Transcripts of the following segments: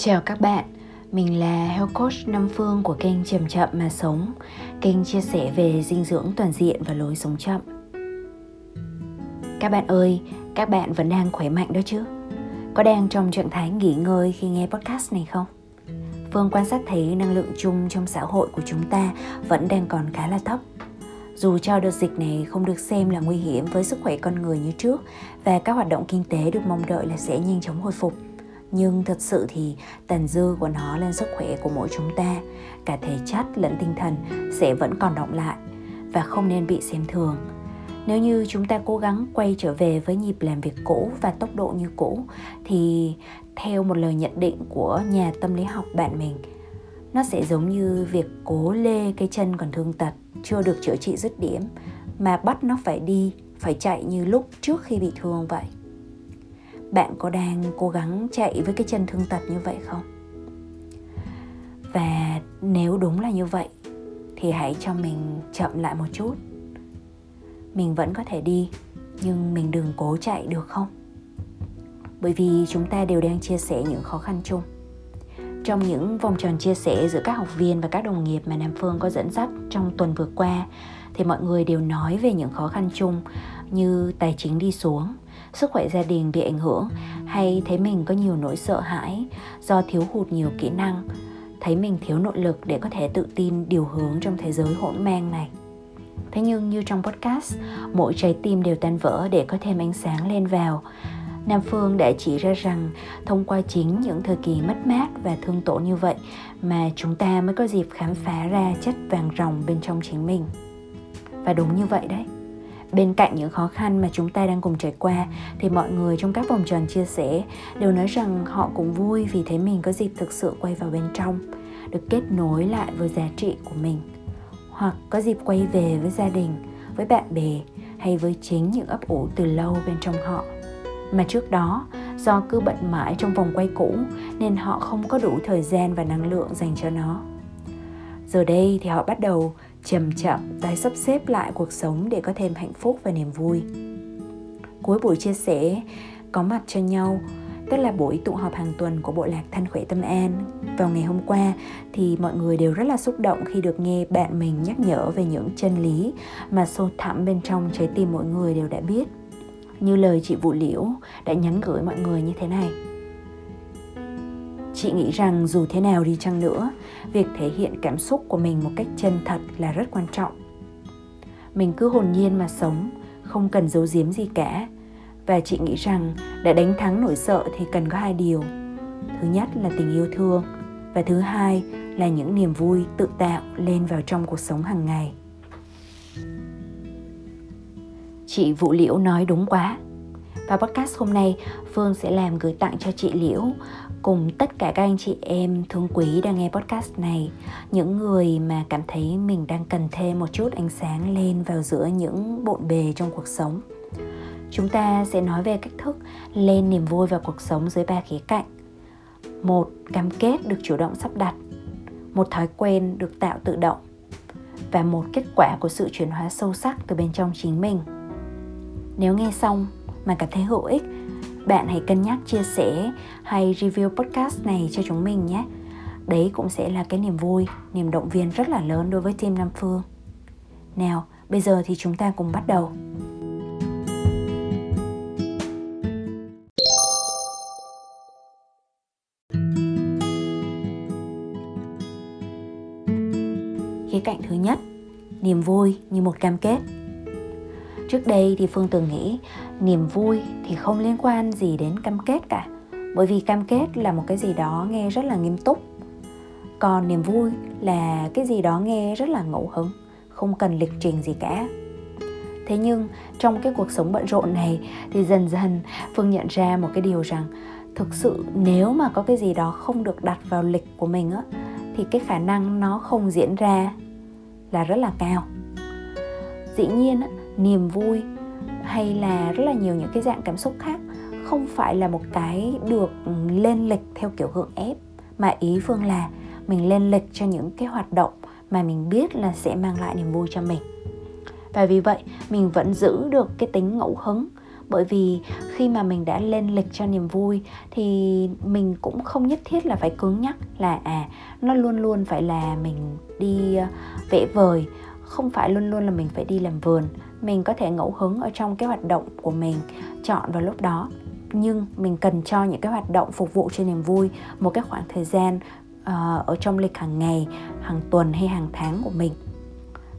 Chào các bạn, mình là Health Coach Nam Phương của kênh Chậm Chậm Mà Sống Kênh chia sẻ về dinh dưỡng toàn diện và lối sống chậm Các bạn ơi, các bạn vẫn đang khỏe mạnh đó chứ? Có đang trong trạng thái nghỉ ngơi khi nghe podcast này không? Phương quan sát thấy năng lượng chung trong xã hội của chúng ta vẫn đang còn khá là thấp dù cho đợt dịch này không được xem là nguy hiểm với sức khỏe con người như trước và các hoạt động kinh tế được mong đợi là sẽ nhanh chóng hồi phục nhưng thật sự thì tàn dư của nó lên sức khỏe của mỗi chúng ta. Cả thể chất lẫn tinh thần sẽ vẫn còn động lại và không nên bị xem thường. Nếu như chúng ta cố gắng quay trở về với nhịp làm việc cũ và tốc độ như cũ, thì theo một lời nhận định của nhà tâm lý học bạn mình, nó sẽ giống như việc cố lê cái chân còn thương tật, chưa được chữa trị dứt điểm, mà bắt nó phải đi, phải chạy như lúc trước khi bị thương vậy bạn có đang cố gắng chạy với cái chân thương tật như vậy không? Và nếu đúng là như vậy thì hãy cho mình chậm lại một chút. Mình vẫn có thể đi nhưng mình đừng cố chạy được không? Bởi vì chúng ta đều đang chia sẻ những khó khăn chung. Trong những vòng tròn chia sẻ giữa các học viên và các đồng nghiệp mà Nam Phương có dẫn dắt trong tuần vừa qua thì mọi người đều nói về những khó khăn chung như tài chính đi xuống, sức khỏe gia đình bị ảnh hưởng hay thấy mình có nhiều nỗi sợ hãi do thiếu hụt nhiều kỹ năng, thấy mình thiếu nội lực để có thể tự tin điều hướng trong thế giới hỗn mang này. Thế nhưng như trong podcast, mỗi trái tim đều tan vỡ để có thêm ánh sáng lên vào Nam Phương đã chỉ ra rằng thông qua chính những thời kỳ mất mát và thương tổn như vậy mà chúng ta mới có dịp khám phá ra chất vàng ròng bên trong chính mình. Và đúng như vậy đấy. Bên cạnh những khó khăn mà chúng ta đang cùng trải qua thì mọi người trong các vòng tròn chia sẻ đều nói rằng họ cũng vui vì thấy mình có dịp thực sự quay vào bên trong, được kết nối lại với giá trị của mình. Hoặc có dịp quay về với gia đình, với bạn bè hay với chính những ấp ủ từ lâu bên trong họ. Mà trước đó do cứ bận mãi trong vòng quay cũ nên họ không có đủ thời gian và năng lượng dành cho nó. Giờ đây thì họ bắt đầu chậm chậm, tái sắp xếp lại cuộc sống để có thêm hạnh phúc và niềm vui. Cuối buổi chia sẻ, có mặt cho nhau, tức là buổi tụ họp hàng tuần của bộ lạc Thanh Khỏe Tâm An. Vào ngày hôm qua thì mọi người đều rất là xúc động khi được nghe bạn mình nhắc nhở về những chân lý mà sâu thẳm bên trong trái tim mỗi người đều đã biết. Như lời chị Vũ Liễu đã nhắn gửi mọi người như thế này. Chị nghĩ rằng dù thế nào đi chăng nữa, việc thể hiện cảm xúc của mình một cách chân thật là rất quan trọng. Mình cứ hồn nhiên mà sống, không cần giấu giếm gì cả. Và chị nghĩ rằng để đánh thắng nỗi sợ thì cần có hai điều. Thứ nhất là tình yêu thương và thứ hai là những niềm vui tự tạo lên vào trong cuộc sống hàng ngày. Chị Vũ Liễu nói đúng quá. Và podcast hôm nay Phương sẽ làm gửi tặng cho chị Liễu cùng tất cả các anh chị em thương quý đang nghe podcast này. Những người mà cảm thấy mình đang cần thêm một chút ánh sáng lên vào giữa những bộn bề trong cuộc sống. Chúng ta sẽ nói về cách thức lên niềm vui vào cuộc sống dưới ba khía cạnh. Một cam kết được chủ động sắp đặt. Một thói quen được tạo tự động. Và một kết quả của sự chuyển hóa sâu sắc từ bên trong chính mình. Nếu nghe xong mà cảm thấy hữu ích, bạn hãy cân nhắc chia sẻ hay review podcast này cho chúng mình nhé. Đấy cũng sẽ là cái niềm vui, niềm động viên rất là lớn đối với team Nam Phương. Nào, bây giờ thì chúng ta cùng bắt đầu. Khía cạnh thứ nhất, niềm vui như một cam kết Trước đây thì Phương từng nghĩ niềm vui thì không liên quan gì đến cam kết cả. Bởi vì cam kết là một cái gì đó nghe rất là nghiêm túc. Còn niềm vui là cái gì đó nghe rất là ngẫu hứng, Không cần lịch trình gì cả. Thế nhưng, trong cái cuộc sống bận rộn này thì dần dần Phương nhận ra một cái điều rằng thực sự nếu mà có cái gì đó không được đặt vào lịch của mình á, thì cái khả năng nó không diễn ra là rất là cao. Dĩ nhiên niềm vui hay là rất là nhiều những cái dạng cảm xúc khác không phải là một cái được ừ, lên lịch theo kiểu gượng ép, mà ý phương là mình lên lịch cho những cái hoạt động mà mình biết là sẽ mang lại niềm vui cho mình. Và vì vậy, mình vẫn giữ được cái tính ngẫu hứng, bởi vì khi mà mình đã lên lịch cho niềm vui thì mình cũng không nhất thiết là phải cứng nhắc là à nó luôn luôn phải là mình đi ờ, vẽ vời không phải luôn luôn là mình phải đi làm vườn mình có thể ngẫu hứng ở trong cái hoạt động của mình chọn vào lúc đó. Nhưng mình cần cho những cái hoạt động phục vụ cho niềm vui một cái khoảng thời gian uh, ở trong lịch hàng ngày hàng tuần hay hàng tháng của mình.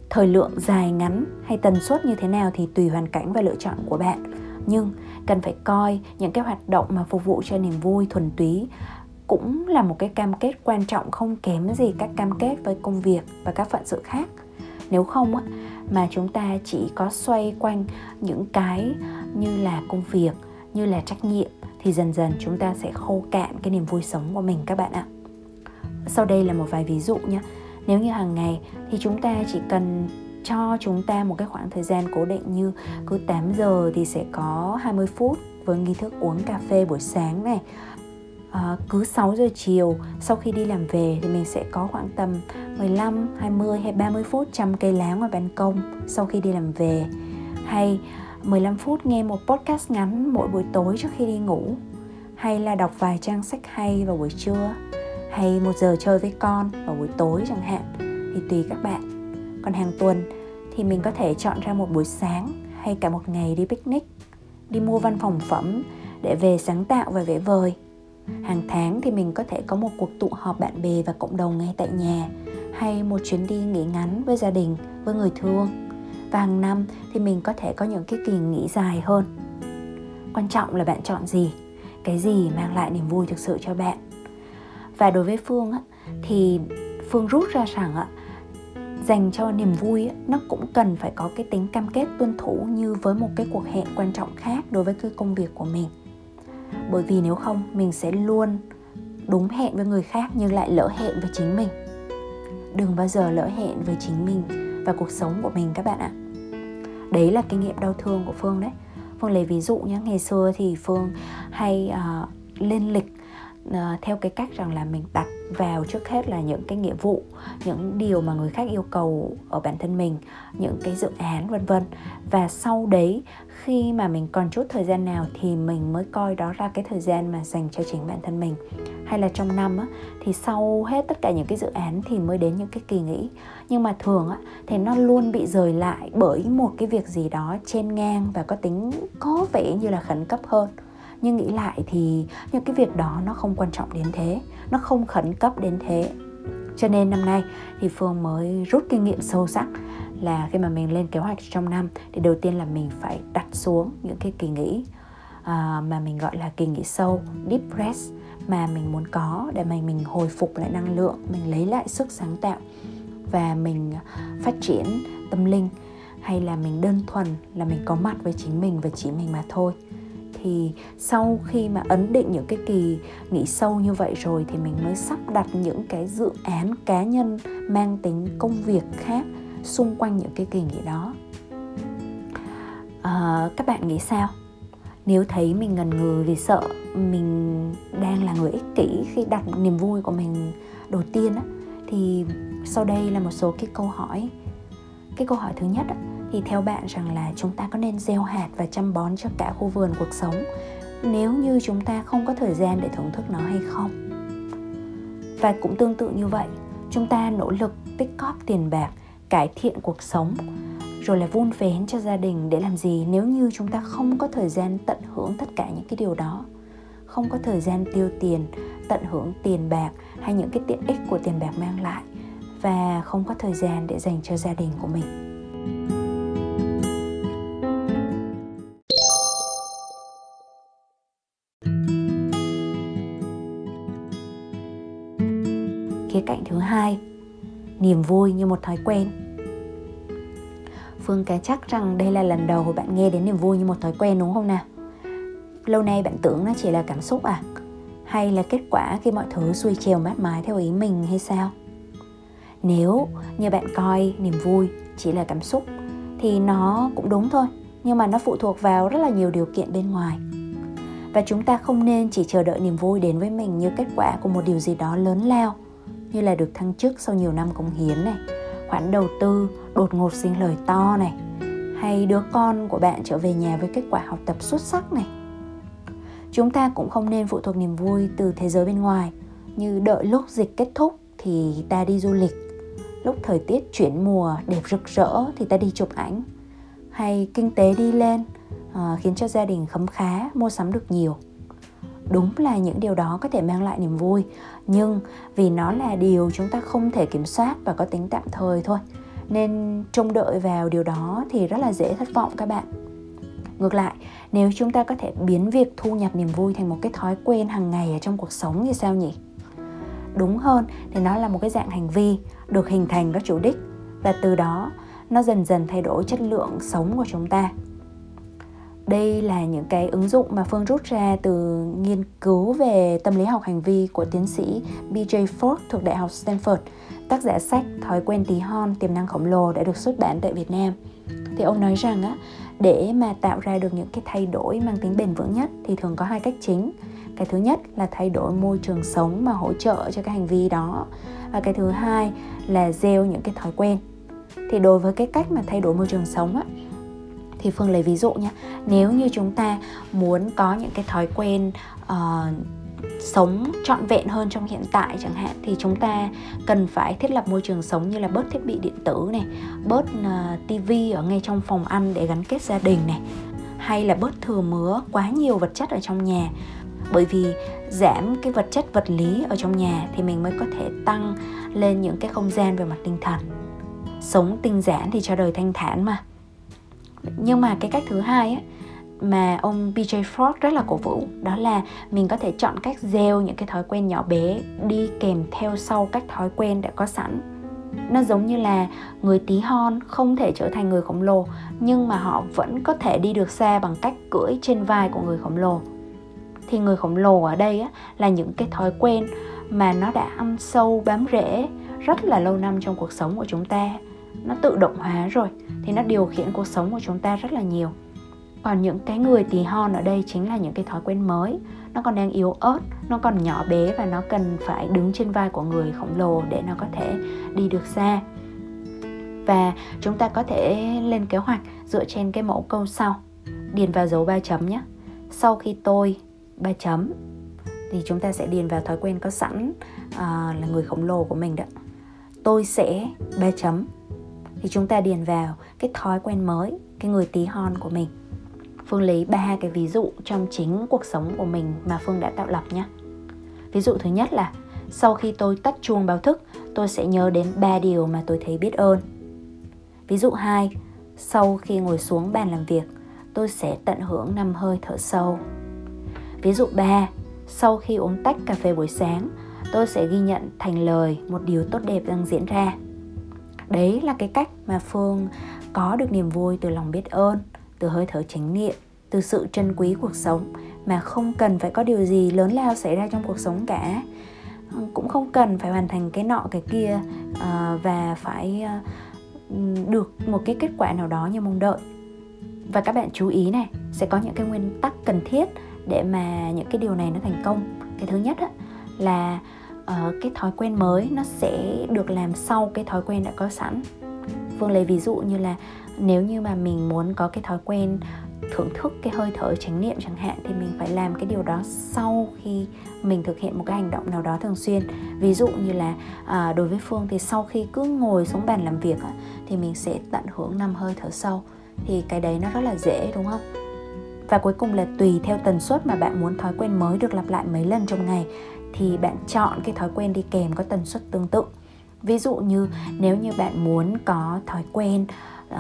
Thời lượng dài ngắn hay tần suất như thế nào thì tùy hoàn cảnh và lựa chọn của bạn. Nhưng cần phải coi những cái hoạt động mà phục vụ cho niềm vui thuần túy cũng là một cái cam kết quan trọng không kém gì các cam kết với công việc và các phận sự khác nếu không á, mà chúng ta chỉ có xoay quanh những cái như là công việc, như là trách nhiệm, thì dần dần chúng ta sẽ khô cạn cái niềm vui sống của mình các bạn ạ. Sau đây là một vài ví dụ nhé nếu như hàng ngày thì chúng ta chỉ cần cho chúng ta một cái khoảng thời gian cố định như cứ 8 giờ thì sẽ có 20 phút với nghi thức uống cà phê buổi sáng này à, cứ 6 giờ chiều sau khi đi làm về thì mình sẽ có khoảng tầm 15, 20 hay 30 phút chăm cây lá ngoài ban công sau khi đi làm về. Hay 15 phút nghe một podcast ngắn mỗi buổi tối trước khi đi ngủ. Hay là đọc vài trang sách hay vào buổi trưa. Hay một giờ chơi với con vào buổi tối chẳng hạn. Thì tùy các bạn. Còn hàng tuần thì mình có thể chọn ra một buổi sáng hay cả một ngày đi picnic đi mua văn phòng phẩm để về sáng tạo và vẽ vời hàng tháng thì mình có thể có một cuộc tụ họp bạn bè và cộng đồng ngay tại nhà hay một chuyến đi nghỉ ngắn với gia đình với người thương. Và hàng năm thì mình có thể có những cái kỳ nghỉ dài hơn. Quan trọng là bạn chọn gì cái gì mang lại niềm vui thực sự cho bạn. Và đối với phương á, thì phương rút ra rằng á, dành cho niềm vui á, nó cũng cần phải có cái tính cam kết tuân thủ như với một cái cuộc hẹn quan trọng khác đối với cái công việc của mình bởi vì nếu không mình sẽ luôn đúng hẹn với người khác nhưng lại lỡ hẹn với chính mình. Đừng bao giờ lỡ hẹn với chính mình và cuộc sống của mình các bạn ạ. Đấy là kinh nghiệm đau thương của phương đấy. Phương lấy ví dụ nhé ngày xưa thì phương hay uh, lên lịch uh, theo cái cách rằng là mình đặt vào trước hết là những cái nghĩa vụ những điều mà người khác yêu cầu ở bản thân mình những cái dự án vân vân. Và sau đấy khi mà mình còn chút thời gian nào thì mình mới coi đó ra cái thời gian mà dành cho chính bản thân mình. Hay là trong năm á, thì sau hết tất cả những cái dự án thì mới đến những cái kỳ nghỉ. Nhưng mà thường á, thì nó luôn bị rời lại bởi một cái việc gì đó trên ngang và có tính có vẻ như là khẩn cấp hơn. Nhưng nghĩ lại thì những cái việc đó nó không quan trọng đến thế nó không khẩn cấp đến thế. Cho nên năm nay thì phương mới rút kinh nghiệm sâu sắc là khi mà mình lên kế hoạch trong năm thì đầu tiên là mình phải đặt xuống những cái kỳ nghỉ à, mà mình gọi là kỳ nghỉ sâu deep rest mà mình muốn có để mà mình hồi phục lại năng lượng mình lấy lại sức sáng tạo và mình phát triển tâm linh. Hay là mình đơn thuần là mình có mặt với chính mình và chỉ mình mà thôi thì sau khi mà ấn định những cái kỳ nghỉ sâu như vậy rồi thì mình mới sắp đặt những cái dự án cá nhân mang tính công việc khác xung quanh những cái kỳ nghỉ đó. À, các bạn nghĩ sao? Nếu thấy mình ngần ngừ vì sợ mình đang là người ích kỷ khi đặt niềm vui của mình đầu tiên á thì sau đây là một số cái câu hỏi. Cái câu hỏi thứ nhất á, thì theo bạn rằng là chúng ta có nên gieo hạt và chăm bón cho cả khu vườn cuộc sống nếu như chúng ta không có thời gian để thưởng thức nó hay không? Và cũng tương tự như vậy, chúng ta nỗ lực tích cóp tiền bạc, cải thiện cuộc sống, rồi là vun vén cho gia đình để làm gì nếu như chúng ta không có thời gian tận hưởng tất cả những cái điều đó? Không có thời gian tiêu tiền, tận hưởng tiền bạc hay những cái tiện ích của tiền bạc mang lại và không có thời gian để dành cho gia đình của mình? Cạnh thứ hai. Niềm vui như một thói quen. Phương cá chắc rằng đây là lần đầu bạn nghe đến niềm vui như một thói quen, đúng không nào? Lâu nay bạn tưởng nó chỉ là cảm xúc à? Hay là kết quả khi mọi thứ xuôi chiều mát mái theo ý mình hay sao? Nếu như bạn coi niềm vui chỉ là cảm xúc, thì nó cũng đúng thôi, nhưng mà nó phụ thuộc vào rất là nhiều điều kiện bên ngoài. Và chúng ta không nên chỉ chờ đợi niềm vui đến với mình như kết quả của một điều gì đó lớn lao như là được thăng chức sau nhiều năm cống hiến này khoản đầu tư đột ngột sinh lời to này hay đứa con của bạn trở về nhà với kết quả học tập xuất sắc này. Chúng ta cũng không nên phụ thuộc niềm vui từ thế giới bên ngoài như đợi lúc dịch kết thúc thì ta đi du lịch lúc thời tiết chuyển mùa đẹp rực rỡ thì ta đi chụp ảnh hay kinh tế đi lên à, khiến cho gia đình khấm khá mua sắm được nhiều đúng là những điều đó có thể mang lại niềm vui, nhưng vì nó là điều chúng ta không thể kiểm soát và có tính tạm thời thôi, nên trông đợi vào điều đó thì rất là dễ thất vọng các bạn. Ngược lại, nếu chúng ta có thể biến việc thu nhập niềm vui thành một cái thói quen hàng ngày ở trong cuộc sống thì sao nhỉ? Đúng hơn thì nó là một cái dạng hành vi được hình thành có chủ đích, và từ đó nó dần dần thay đổi chất lượng sống của chúng ta đây là những cái ứng dụng mà Phương rút ra từ nghiên cứu về tâm lý học hành vi của tiến sĩ BJ Ford thuộc Đại học Stanford, tác giả sách Thói quen tí hon, tiềm năng khổng lồ đã được xuất bản tại Việt Nam. Thì ông nói rằng á, để mà tạo ra được những cái thay đổi mang tính bền vững nhất thì thường có hai cách chính. Cái thứ nhất là thay đổi môi trường sống mà hỗ trợ cho cái hành vi đó. Và cái thứ hai là gieo những cái thói quen. Thì đối với cái cách mà thay đổi môi trường sống á, thì phương lấy ví dụ nhé nếu như chúng ta muốn có những cái thói quen uh, sống trọn vẹn hơn trong hiện tại chẳng hạn thì chúng ta cần phải thiết lập môi trường sống như là bớt thiết bị điện tử này bớt ờ, uh, tivi ở ngay trong phòng ăn để gắn kết gia đình này hay là bớt thừa mứa quá nhiều vật chất ở trong nhà. Bởi vì giảm cái vật chất vật lý ở trong nhà thì mình mới có thể tăng lên những cái không gian về mặt tinh thần. Sống tinh giản thì cho đời thanh thản mà nhưng mà cái cách thứ hai ấy, mà ông BJ FORD rất là cổ vũ đó là mình có thể chọn cách gieo những cái thói quen nhỏ bé đi kèm theo sau các thói quen đã có sẵn. Nó giống như là người tí hon không thể trở thành người khổng lồ nhưng mà họ vẫn có thể đi được xa bằng cách cưỡi trên vai của người khổng lồ. Thì người khổng lồ ở đây á, là những cái thói quen mà nó đã ăn sâu bám rễ rất là lâu năm trong cuộc sống của chúng ta nó tự động hóa rồi thì nó điều khiển cuộc sống của chúng ta rất là nhiều. Còn những cái người tí hon ở đây chính là những cái thói quen mới. Nó còn đang yếu ớt nó còn nhỏ bé và nó cần phải đứng trên vai của người khổng lồ để nó có thể đi được xa. Và chúng ta có thể lên kế hoạch dựa trên cái mẫu câu sau. Điền vào dấu ba chấm nhé. Sau khi tôi ba chấm thì chúng ta sẽ điền vào thói quen có sẵn uh, là người khổng lồ của mình đó. Tôi sẽ ba chấm thì chúng ta điền vào cái thói quen mới, cái người tí hon của mình. Phương lấy ba cái ví dụ trong chính cuộc sống của mình mà phương đã tạo lập nhé. Ví dụ thứ nhất là, sau khi tôi tắt chuông báo thức, tôi sẽ nhớ đến ba điều mà tôi thấy biết ơn. Ví dụ hai, sau khi ngồi xuống bàn làm việc, tôi sẽ tận hưởng năm hơi thở sâu. Ví dụ ba, sau khi uống tách cà phê buổi sáng, tôi sẽ ghi nhận thành lời một điều tốt đẹp đang diễn ra đấy là cái cách mà phương có được niềm vui từ lòng biết ơn từ hơi thở chánh niệm từ sự trân quý cuộc sống. Mà không cần phải có điều gì lớn lao xảy ra trong cuộc sống cả. Cũng không cần phải hoàn thành cái nọ cái kia ờ, và phải ờ, được một cái kết quả nào đó như mong đợi. Và các bạn chú ý này sẽ có những cái nguyên tắc cần thiết để mà những cái điều này nó thành công. Cái thứ nhất á, là uh, cái thói quen mới nó sẽ được làm sau cái thói quen đã có sẵn. Phương lấy ví dụ như là nếu như mà mình muốn có cái thói quen thưởng thức cái hơi thở chánh niệm chẳng hạn thì mình phải làm cái điều đó sau khi mình thực hiện một cái hành động nào đó thường xuyên. Ví dụ như là à, đối với phương thì sau khi cứ ngồi xuống bàn làm việc thì mình sẽ tận hưởng năm hơi thở sâu thì cái đấy nó rất là dễ đúng không? Và cuối cùng là tùy theo tần suất mà bạn muốn thói quen mới được lặp lại mấy lần trong ngày thì bạn chọn cái thói quen đi kèm có tần suất tương tự. Ví dụ như nếu như bạn muốn có thói quen uh,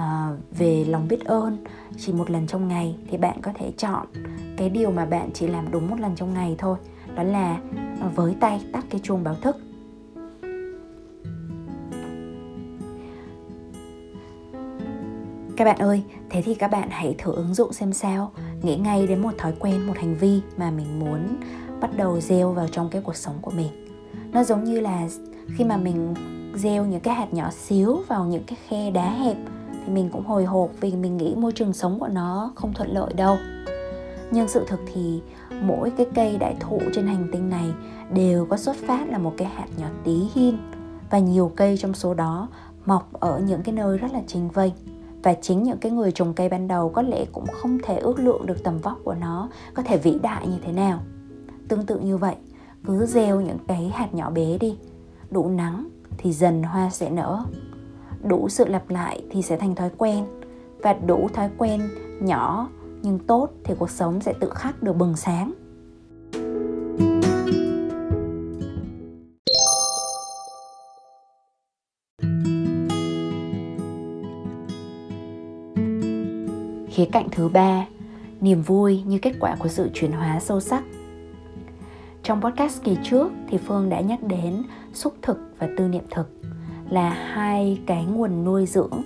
về lòng biết ơn chỉ một lần trong ngày thì bạn có thể chọn cái điều mà bạn chỉ làm đúng một lần trong ngày thôi. Đó là ờ, với tay tắt cái chuông báo thức. Các bạn ơi, thế thì các bạn hãy thử ứng dụng xem sao. Nghĩ ngay đến một thói quen, một hành vi mà mình muốn bắt đầu gieo vào trong cái cuộc sống của mình. Nó giống như là khi mà mình gieo những cái hạt nhỏ xíu vào những cái khe đá hẹp thì mình cũng hồi hộp vì mình nghĩ môi trường sống của nó không thuận lợi đâu. Nhưng sự thực thì mỗi cái cây đại thụ trên hành tinh này đều có xuất phát là một cái hạt nhỏ tí hin và nhiều cây trong số đó mọc ở những cái nơi rất là trình vênh. Và chính những cái người trồng cây ban đầu có lẽ cũng không thể ước lượng được tầm vóc của nó có thể vĩ đại như thế nào tương tự như vậy. Cứ gieo những cái hạt nhỏ bé đi. Đủ nắng thì dần hoa sẽ nở. Đủ sự lặp lại thì sẽ thành thói quen. Và đủ thói quen nhỏ nhưng tốt thì cuộc sống sẽ tự khắc được bừng sáng. Khía cạnh thứ ba, niềm vui như kết quả của sự chuyển hóa sâu sắc trong podcast kỳ trước thì phương đã nhắc đến xúc thực và tư niệm thực là hai cái nguồn nuôi dưỡng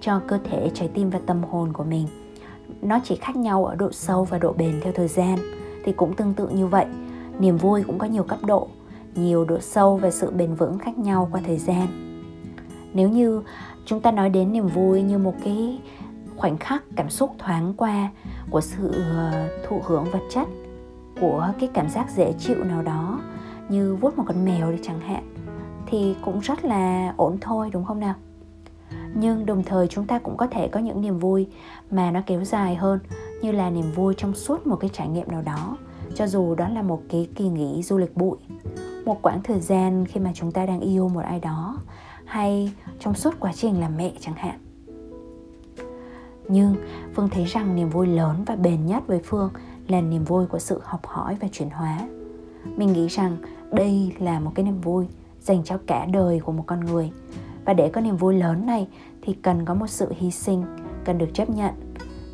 cho cơ thể, trái tim và tâm hồn của mình. Nó chỉ khác nhau ở độ sâu và độ bền theo thời gian thì cũng tương tự như vậy. Niềm vui cũng có nhiều cấp độ, nhiều độ sâu và sự bền vững khác nhau qua thời gian. Nếu như chúng ta nói đến niềm vui như một cái khoảnh khắc cảm xúc thoáng qua của sự ờ, thụ hưởng vật chất của cái cảm giác dễ chịu nào đó, như vuốt một con mèo đi chẳng hạn, thì cũng rất là ổn thôi, đúng không nào? Nhưng đồng thời chúng ta cũng có thể có những niềm vui mà nó kéo dài hơn, như là niềm vui trong suốt một cái trải nghiệm nào đó, cho dù đó là một cái kỳ nghỉ du lịch bụi, một quãng thời gian khi mà chúng ta đang yêu một ai đó, hay trong suốt quá trình làm mẹ chẳng hạn. Nhưng phương thấy rằng niềm vui lớn và bền nhất với phương là niềm vui của sự học hỏi và chuyển hóa. Mình nghĩ rằng đây là một cái niềm vui dành cho cả đời của một con người. Và để có niềm vui lớn này thì cần có một sự hy sinh, cần được chấp nhận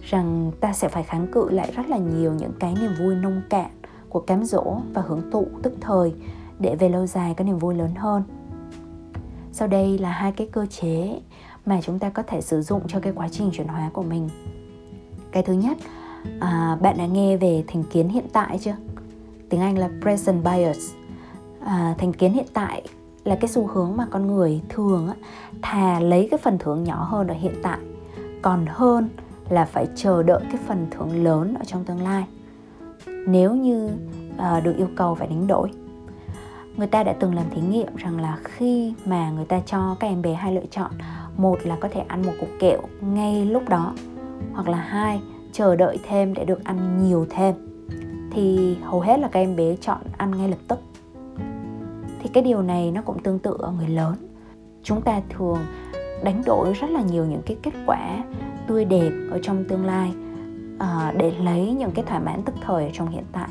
rằng ta sẽ phải kháng cự lại rất là nhiều những cái niềm vui nông cạn của cám dỗ và hưởng thụ tức thời để về lâu dài có niềm vui lớn hơn. Sau đây là hai cái cơ chế mà chúng ta có thể sử dụng cho cái quá trình chuyển hóa của mình. Cái thứ nhất à, bạn đã nghe về thành kiến hiện tại chưa? Tiếng anh là present bias. À, thành kiến hiện tại là cái xu hướng mà con người thường á, thà lấy cái phần thưởng nhỏ hơn ở hiện tại còn hơn là phải chờ đợi cái phần thưởng lớn ở trong tương lai. Nếu như à, được yêu cầu phải đánh đổi. Người ta đã từng làm thí nghiệm rằng là khi mà người ta cho các em bé hai lựa chọn một là có thể ăn một cục kẹo ngay lúc đó hoặc là hai chờ đợi thêm để được ăn nhiều thêm. Thì hầu hết là các em bé chọn ăn ngay lập tức. Thì cái điều này nó cũng tương tự ở người lớn. Chúng ta thường đánh đổi rất là nhiều những cái kết quả tươi đẹp ở trong tương lai uh, để lấy những cái thỏa mãn tức thời ở trong hiện tại.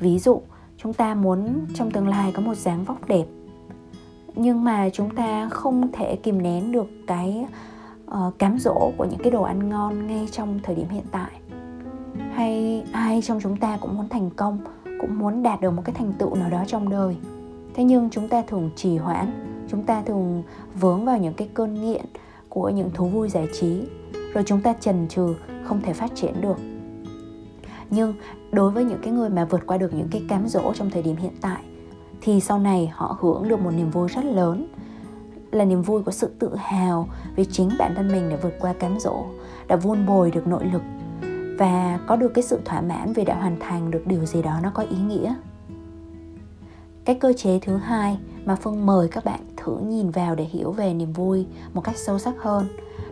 Ví dụ chúng ta muốn trong tương lai có một dáng vóc đẹp nhưng mà chúng ta không thể kìm nén được cái uh, cám dỗ của những cái đồ ăn ngon ngay trong thời điểm hiện tại? Hay ai trong chúng ta cũng muốn thành công cũng muốn đạt được một cái thành tựu nào đó trong đời? Thế nhưng chúng ta thường trì hoãn chúng ta thường vướng vào những cái cơn nghiện của những thú vui giải trí rồi chúng ta chần chừ không thể phát triển được. Nhưng đối với những cái người mà vượt qua được những cái cám dỗ trong thời điểm hiện tại thì sau này họ hưởng được một niềm vui rất lớn là niềm vui của sự tự hào về chính bản thân mình đã vượt qua cám dỗ, đã vun bồi được nội lực và có được cái sự thỏa mãn vì đã hoàn thành được điều gì đó nó có ý nghĩa. Cái cơ chế thứ hai mà phương mời các bạn thử nhìn vào để hiểu về niềm vui một cách sâu sắc hơn,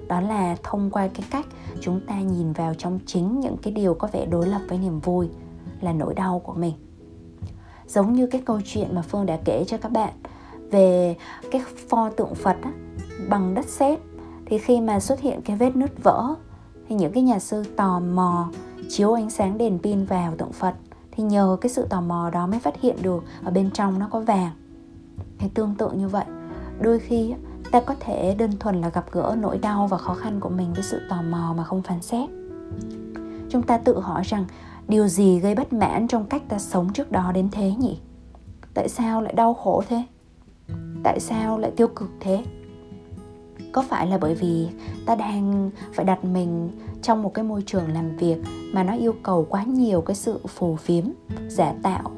đó là thông qua cái cách chúng ta nhìn vào trong chính những cái điều có vẻ đối lập với niềm vui là nỗi đau của mình. Giống như cái câu chuyện mà phương đã kể cho các bạn về cái pho tượng phật á, bằng đất sét. Thì khi mà xuất hiện cái vết nứt vỡ thì những cái nhà sư tò mò chiếu ánh sáng đèn pin vào tượng phật. Thì nhờ cái sự tò mò đó mới phát hiện được ở bên trong nó có vàng. Thì tương tự như vậy đôi khi ta có thể đơn thuần là gặp gỡ nỗi đau và khó khăn của mình với sự tò mò mà không phán xét. Chúng ta tự hỏi rằng điều gì gây bất mãn trong cách ta sống trước đó đến thế nhỉ? Tại sao lại đau khổ thế? Tại sao lại tiêu cực thế? Có phải là bởi vì ta đang phải đặt mình trong một cái môi trường làm việc mà nó yêu cầu quá nhiều cái sự phù phiếm, giả tạo?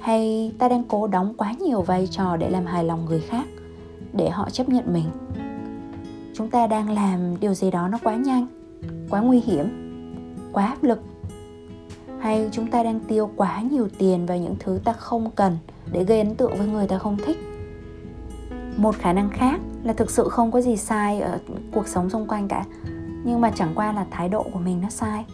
Hay ta đang cố đóng quá nhiều vai trò để làm hài lòng người khác, để họ chấp nhận mình? Chúng ta đang làm điều gì đó nó quá nhanh, quá nguy hiểm, quá áp lực? Hay chúng ta đang tiêu quá nhiều tiền vào những thứ ta không cần để gây ấn tượng với người ta không thích? Một khả năng khác là thực sự không có gì sai ở cuộc sống xung quanh cả. Nhưng mà chẳng qua là thái độ của mình nó sai.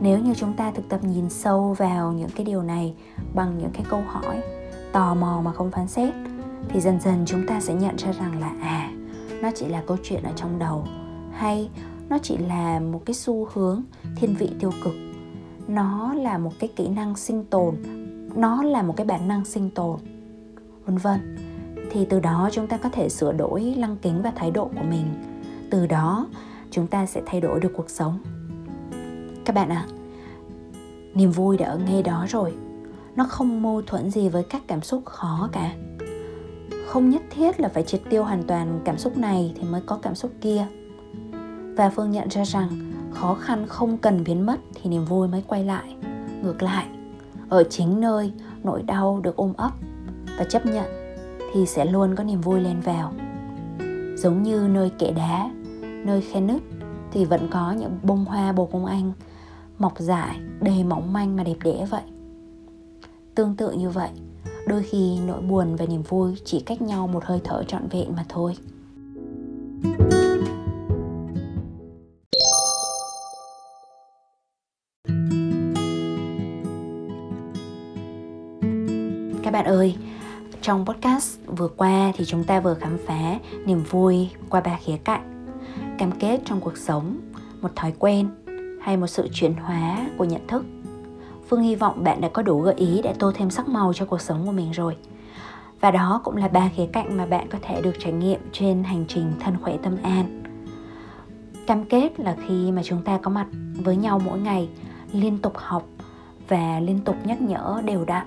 Nếu như chúng ta thực tập nhìn sâu vào những cái điều này bằng những cái câu hỏi, tò mò mà không phán xét, thì dần dần chúng ta sẽ nhận ra rằng là à nó chỉ là câu chuyện ở trong đầu. Hay nó chỉ là một cái xu hướng thiên vị tiêu cực. Nó là một cái kỹ năng sinh tồn. Nó là một cái bản năng sinh tồn. Vân vân thì từ đó chúng ta có thể sửa đổi lăng kính và thái độ của mình. Từ đó chúng ta sẽ thay đổi được cuộc sống. Các bạn ạ à, niềm vui đã ở ngay đó rồi. Nó không mâu thuẫn gì với các cảm xúc khó cả. Không nhất thiết là phải triệt tiêu hoàn toàn cảm xúc này thì mới có cảm xúc kia. Và phương nhận ra rằng khó khăn không cần biến mất thì niềm vui mới quay lại. Ngược lại ở chính nơi nỗi đau được ôm ấp và chấp nhận thì sẽ luôn có niềm vui lên vào. Giống như nơi kẽ đá, nơi khe nứt thì vẫn có những bông hoa bồ công anh, mọc dại, đầy mỏng manh mà đẹp đẽ vậy. Tương tự như vậy, đôi khi nỗi buồn và niềm vui chỉ cách nhau một hơi thở trọn vẹn mà thôi. Trong podcast vừa qua thì chúng ta vừa khám phá niềm vui qua ba khía cạnh. Cam kết trong cuộc sống, một thói quen hay một sự chuyển hóa của nhận thức. Phương hy vọng bạn đã có đủ gợi ý để tô thêm sắc màu cho cuộc sống của mình rồi. Và đó cũng là ba khía cạnh mà bạn có thể được trải nghiệm trên hành trình thân khỏe tâm an. Cam kết là khi mà chúng ta có mặt với nhau mỗi ngày, liên tục học và liên tục nhắc nhở, đều đặn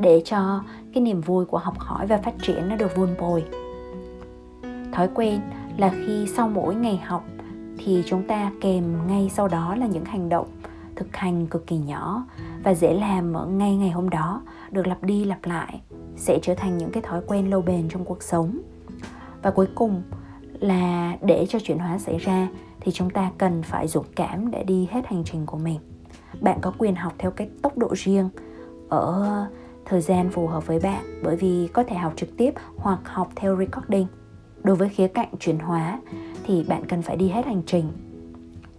để cho cái niềm vui của học hỏi và phát triển nó được vun bồi. Thói quen là khi sau mỗi ngày học thì chúng ta kèm ngay sau đó là những hành động thực hành cực kỳ nhỏ và dễ làm ở ngay ngày hôm đó, được lặp đi lặp lại, sẽ trở thành những cái thói quen lâu bền trong cuộc sống. Và cuối cùng là để cho chuyển hóa xảy ra thì chúng ta cần phải dũng cảm để đi hết hành trình của mình. Bạn có quyền học theo cái tốc độ riêng ở thời gian phù hợp với bạn bởi vì có thể học trực tiếp hoặc học theo recording. Đối với khía cạnh chuyển hóa thì bạn cần phải đi hết hành trình.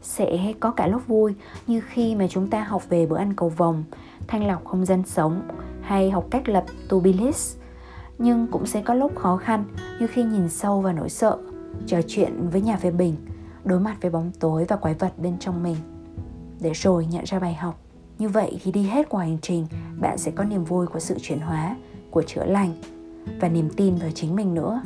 Sẽ có cả lúc vui như khi mà chúng ta học về bữa ăn cầu vồng, thanh lọc không gian sống hay học cách lập to be list. Nhưng cũng sẽ có lúc khó khăn như khi nhìn sâu vào nỗi sợ, trò chuyện với nhà phê bình, đối mặt với bóng tối và quái vật bên trong mình. Để rồi nhận ra bài học như vậy khi đi hết cuộc hành trình, bạn sẽ có niềm vui của sự chuyển hóa, của chữa lành và niềm tin vào chính mình nữa.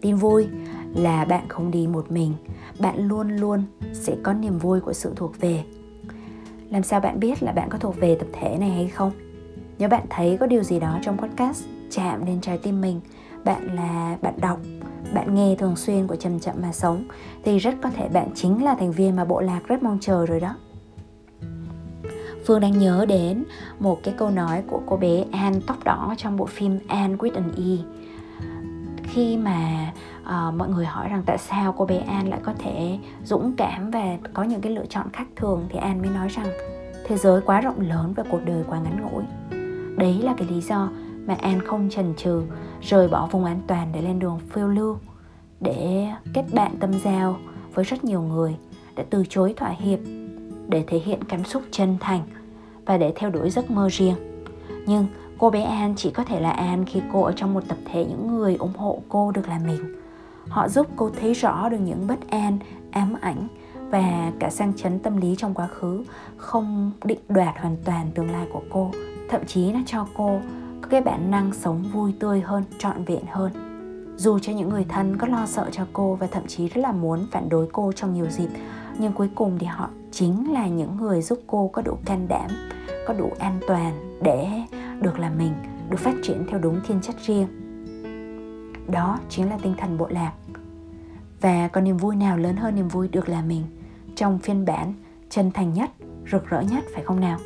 Tin vui là bạn không đi một mình, bạn luôn luôn sẽ có niềm vui của sự thuộc về. Làm sao bạn biết là bạn có thuộc về tập thể này hay không? Nếu bạn thấy có điều gì đó trong podcast chạm đến trái tim mình, bạn là bạn đọc, bạn nghe thường xuyên của chậm chậm mà sống, thì rất có thể bạn chính là thành viên mà bộ lạc rất mong chờ rồi đó. Phương đang nhớ đến một cái câu nói của cô bé Anne tóc đỏ trong bộ phim Anne with an E. Khi mà uh, mọi người hỏi rằng tại sao cô bé An lại có thể dũng cảm và có những cái lựa chọn khác thường thì An mới nói rằng thế giới quá rộng lớn và cuộc đời quá ngắn ngủi. Đấy là cái lý do mà An không chần chừ rời bỏ vùng an toàn để lên đường phiêu lưu để kết bạn tâm giao với rất nhiều người để từ chối thỏa hiệp để thể hiện cảm xúc chân thành và để theo đuổi giấc mơ riêng. Nhưng cô bé An chỉ có thể là An khi cô ở trong một tập thể những người ủng hộ cô được là mình. Họ giúp cô thấy rõ được những bất an, ám ảnh và cả sang chấn tâm lý trong quá khứ không định đoạt hoàn toàn tương lai của cô. Thậm chí nó cho cô có cái bản năng sống vui tươi hơn, trọn vẹn hơn. Dù cho những người thân có lo sợ cho cô và thậm chí rất là muốn phản đối cô trong nhiều dịp nhưng cuối cùng thì họ chính là những người giúp cô có đủ can đảm, có đủ an toàn để được là mình, được phát triển theo đúng thiên chất riêng. Đó chính là tinh thần bộ lạc. Và có niềm vui nào lớn hơn niềm vui được là mình? Trong phiên bản, chân thành nhất, rực rỡ nhất, phải không nào?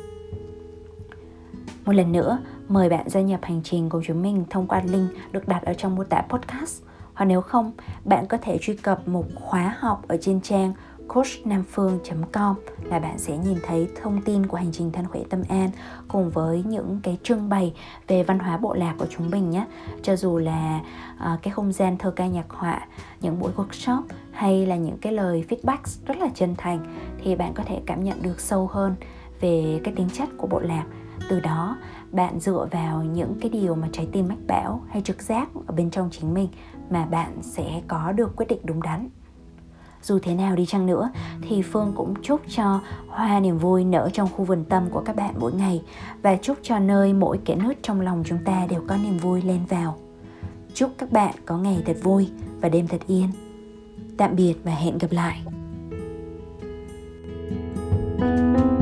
Một lần nữa, mời bạn gia nhập hành trình của chúng mình thông qua link được đặt ở trong mô tả podcast. Hoặc nếu không, bạn có thể truy cập một khóa học ở trên trang coachnamphương.com là bạn sẽ nhìn thấy thông tin của hành trình thân khỏe tâm an cùng với những cái trưng bày về văn hóa bộ lạc của chúng mình nhé. Cho dù là uh, cái không gian thơ ca nhạc họa những buổi workshop hay là những cái lời feedback rất là chân thành thì bạn có thể cảm nhận được sâu hơn về cái tính chất của bộ lạc. Từ đó bạn dựa vào những cái điều mà trái tim mách bảo hay trực giác ở bên trong chính mình mà bạn sẽ có được quyết định đúng đắn dù thế nào đi chăng nữa, thì phương cũng chúc cho hoa niềm vui nở trong khu vườn tâm của các bạn mỗi ngày và chúc cho nơi mỗi kẻ nứt trong lòng chúng ta đều có niềm vui lên vào. Chúc các bạn có ngày thật vui và đêm thật yên. Tạm biệt và hẹn gặp lại. thank you